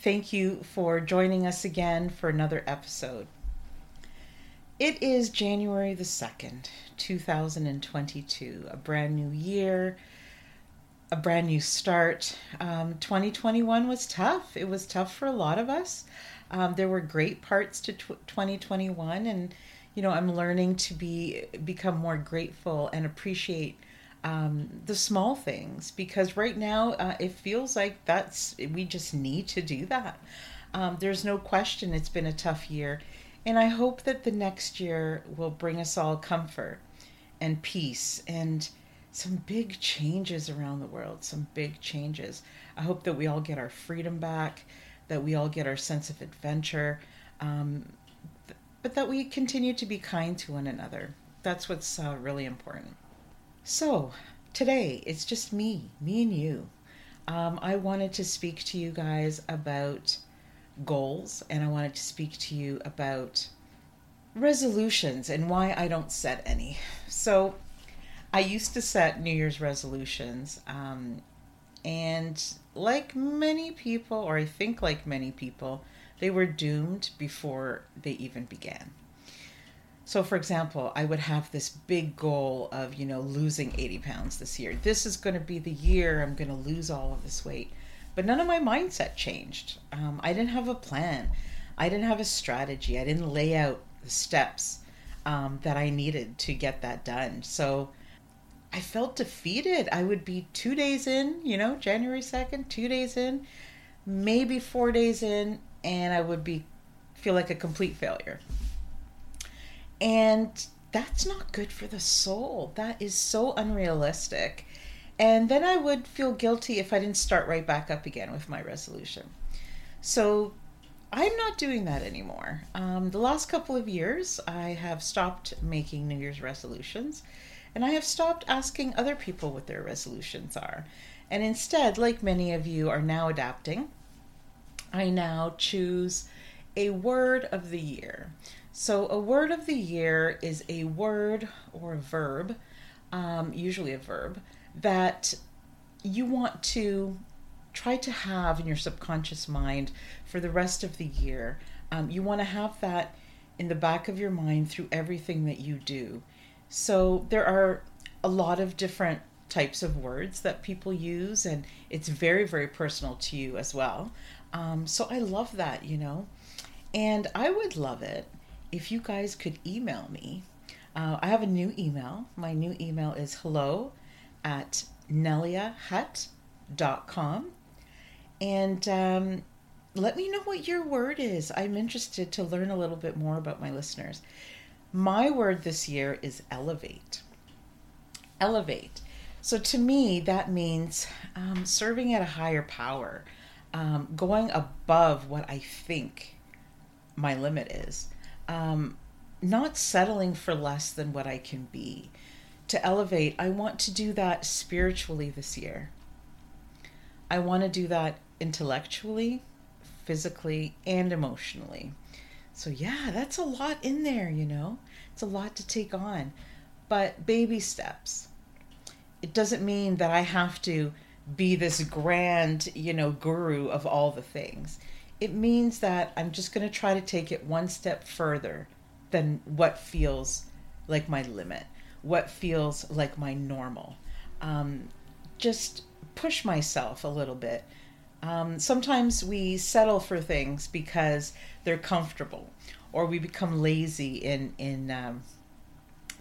Thank you for joining us again for another episode. It is January the 2nd, 2022, a brand new year, a brand new start. Um, 2021 was tough. It was tough for a lot of us. Um, there were great parts to t- 2021, and you know, I'm learning to be become more grateful and appreciate um, the small things because right now uh, it feels like that's we just need to do that. Um, there's no question it's been a tough year and I hope that the next year will bring us all comfort and peace and some big changes around the world, some big changes. I hope that we all get our freedom back, that we all get our sense of adventure, um, but that we continue to be kind to one another. That's what's uh, really important. So, today it's just me, me and you. Um, I wanted to speak to you guys about goals and I wanted to speak to you about resolutions and why I don't set any. So, I used to set New Year's resolutions, um, and like many people, or I think like many people, they were doomed before they even began. So, for example, I would have this big goal of, you know, losing 80 pounds this year. This is going to be the year I'm going to lose all of this weight. But none of my mindset changed. Um, I didn't have a plan. I didn't have a strategy. I didn't lay out the steps um, that I needed to get that done. So I felt defeated. I would be two days in, you know, January 2nd, two days in, maybe four days in, and I would be feel like a complete failure. And that's not good for the soul. That is so unrealistic. And then I would feel guilty if I didn't start right back up again with my resolution. So I'm not doing that anymore. Um, the last couple of years, I have stopped making New Year's resolutions and I have stopped asking other people what their resolutions are. And instead, like many of you are now adapting, I now choose a word of the year. So, a word of the year is a word or a verb, um, usually a verb, that you want to try to have in your subconscious mind for the rest of the year. Um, you want to have that in the back of your mind through everything that you do. So there are a lot of different types of words that people use, and it's very, very personal to you as well. Um, so I love that, you know. And I would love it if you guys could email me. Uh, I have a new email. My new email is hello at neliahutt.com. And um, let me know what your word is. I'm interested to learn a little bit more about my listeners. My word this year is elevate. Elevate. So to me, that means um, serving at a higher power, um, going above what I think my limit is, um, not settling for less than what I can be to elevate, I want to do that spiritually this year. I want to do that intellectually, physically, and emotionally. So, yeah, that's a lot in there, you know? It's a lot to take on. But baby steps. It doesn't mean that I have to be this grand, you know, guru of all the things. It means that I'm just going to try to take it one step further than what feels like my limit what feels like my normal. Um, just push myself a little bit Um, sometimes we settle for things because they're comfortable, or we become lazy in in um,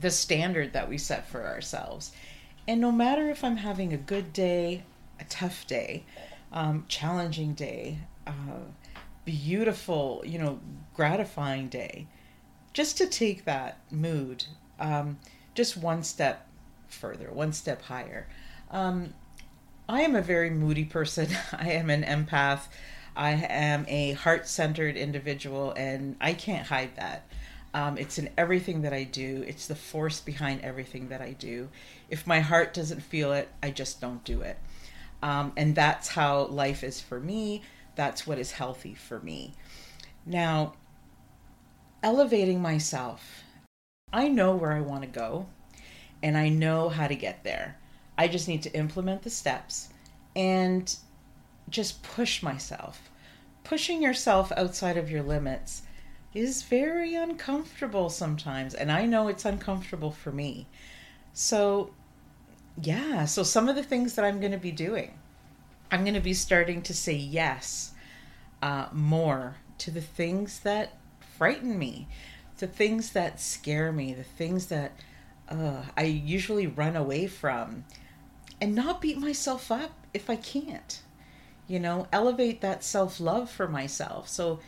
the standard that we set for ourselves. And no matter if I'm having a good day, a tough day, um, challenging day, uh, beautiful, you know, gratifying day, just to take that mood um, just one step further, one step higher. Um, I am a very moody person. I am an empath. I am a heart centered individual, and I can't hide that. Um, it's in everything that I do. It's the force behind everything that I do. If my heart doesn't feel it, I just don't do it. Um, and that's how life is for me. That's what is healthy for me. Now, elevating myself, I know where I want to go and I know how to get there. I just need to implement the steps and just push myself. Pushing yourself outside of your limits is very uncomfortable sometimes, and I know it's uncomfortable for me. So, yeah, so some of the things that I'm going to be doing, I'm going to be starting to say yes uh, more to the things that frighten me, the things that scare me, the things that uh, I usually run away from, and not beat myself up if I can't. You know, elevate that self love for myself. So,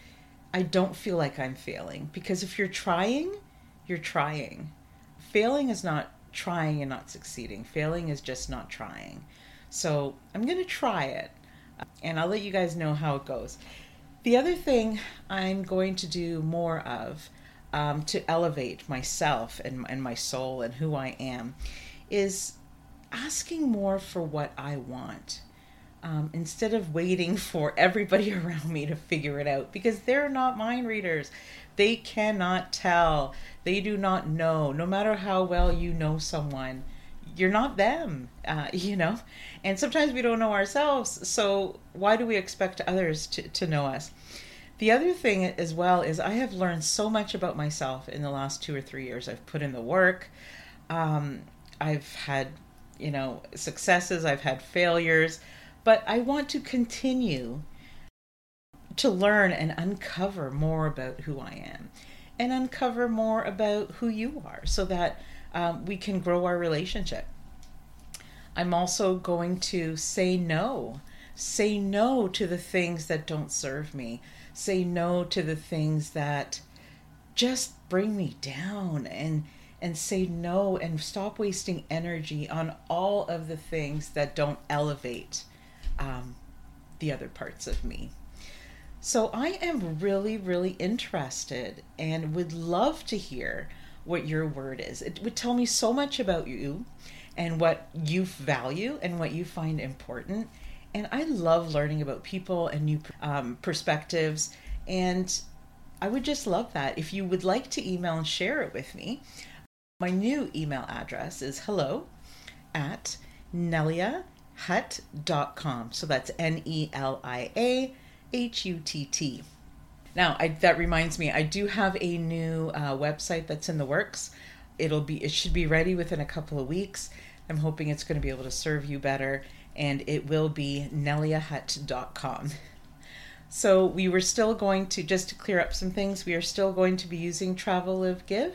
I don't feel like I'm failing because if you're trying, you're trying. Failing is not trying and not succeeding. Failing is just not trying. So I'm going to try it and I'll let you guys know how it goes. The other thing I'm going to do more of um, to elevate myself and, and my soul and who I am is asking more for what I want um, instead of waiting for everybody around me to figure it out because they're not mind readers. They cannot tell. They do not know. No matter how well you know someone, you're not them, uh, you know? And sometimes we don't know ourselves. So why do we expect others to, to know us? The other thing as well is I have learned so much about myself in the last two or three years. I've put in the work. Um, I've had, you know, successes. I've had failures but I want to continue to learn and uncover more about who I am and uncover more about who you are so that um, we can grow our relationship. I'm also going to say no. Say no to the things that don't serve me. Say no to the things that just bring me down and and say no and stop wasting energy on all of the things that don't elevate um, the other parts of me. So I am really, really interested and would love to hear what your word is. It would tell me so much about you and what you value and what you find important. And I love learning about people and new um, perspectives. And I would just love that. If you would like to email and share it with me, my new email address is hello at Nelia hutt.com. So that's N E L I A H U T T. Now, I, that reminds me, I do have a new uh, website that's in the works. It'll be, it should be ready within a couple of weeks. I'm hoping it's going to be able to serve you better, and it will be neliahutt.com. So we were still going to, just to clear up some things, we are still going to be using Travel Live Give.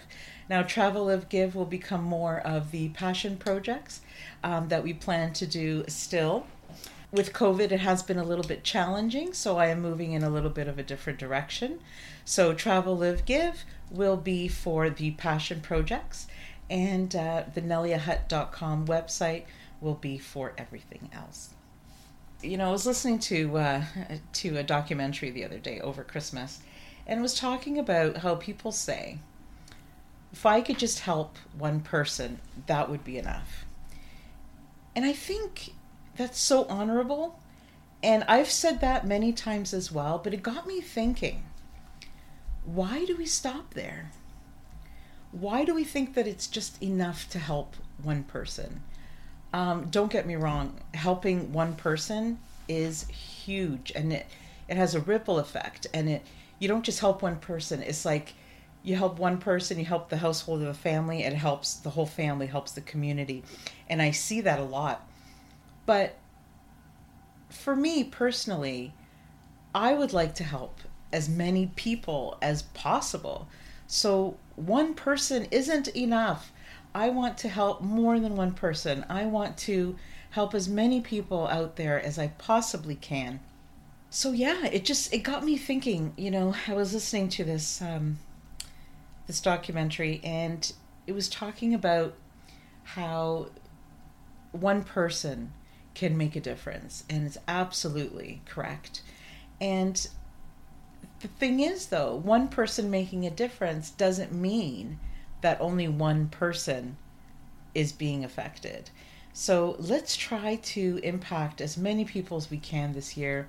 Now, Travel Live Give will become more of the passion projects um, that we plan to do still. With COVID, it has been a little bit challenging, so I am moving in a little bit of a different direction. So, Travel Live Give will be for the passion projects, and uh, the neliahutt.com website will be for everything else. You know, I was listening to uh, to a documentary the other day over Christmas, and was talking about how people say, "If I could just help one person, that would be enough." And I think that's so honorable. And I've said that many times as well, but it got me thinking why do we stop there? Why do we think that it's just enough to help one person? Um, don't get me wrong, helping one person is huge and it, it has a ripple effect. And it you don't just help one person, it's like you help one person, you help the household of a family, it helps the whole family, helps the community. And I see that a lot. But for me personally, I would like to help as many people as possible. So one person isn't enough. I want to help more than one person. I want to help as many people out there as I possibly can. So yeah, it just it got me thinking. You know, I was listening to this um, this documentary, and it was talking about how one person can make a difference, and it's absolutely correct. And the thing is, though, one person making a difference doesn't mean that only one person is being affected. So let's try to impact as many people as we can this year.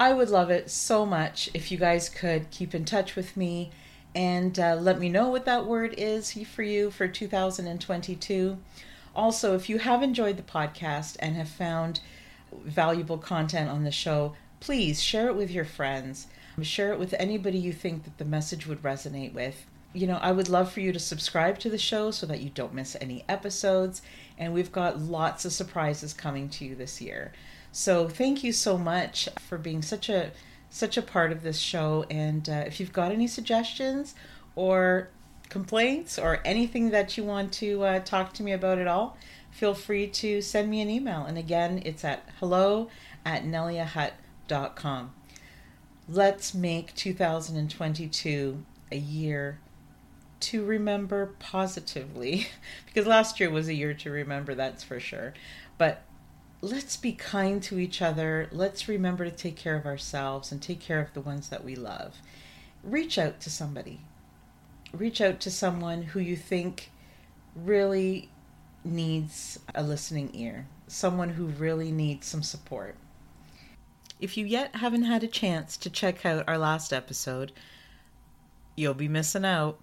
I would love it so much if you guys could keep in touch with me and uh, let me know what that word is for you for 2022. Also, if you have enjoyed the podcast and have found valuable content on the show, please share it with your friends. Share it with anybody you think that the message would resonate with. You know, I would love for you to subscribe to the show so that you don't miss any episodes. And we've got lots of surprises coming to you this year. So thank you so much for being such a such a part of this show. And uh, if you've got any suggestions or complaints or anything that you want to uh, talk to me about at all, feel free to send me an email. And again, it's at hello at neliahutt.com. Let's make 2022 a year to remember positively because last year was a year to remember, that's for sure. But let's be kind to each other. Let's remember to take care of ourselves and take care of the ones that we love. Reach out to somebody. Reach out to someone who you think really needs a listening ear, someone who really needs some support. If you yet haven't had a chance to check out our last episode, you'll be missing out.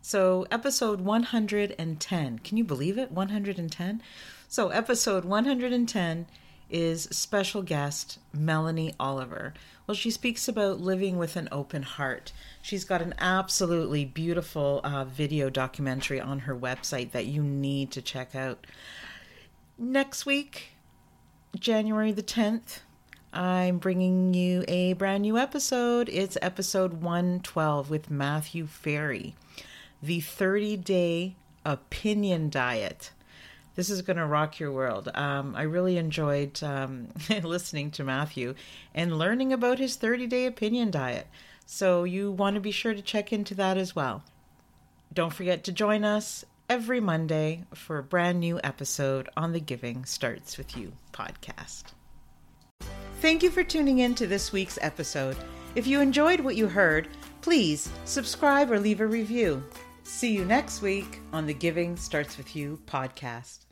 So, episode 110, can you believe it? 110? So, episode 110 is special guest Melanie Oliver. Well, she speaks about living with an open heart. She's got an absolutely beautiful uh, video documentary on her website that you need to check out. Next week, January the 10th, I'm bringing you a brand new episode. It's episode 112 with Matthew Ferry, the 30 day opinion diet this is going to rock your world. Um, I really enjoyed um, listening to Matthew and learning about his 30 day opinion diet. So you want to be sure to check into that as well. Don't forget to join us every Monday for a brand new episode on the Giving Starts With You podcast. Thank you for tuning in to this week's episode. If you enjoyed what you heard, please subscribe or leave a review. See you next week on the Giving Starts With You podcast.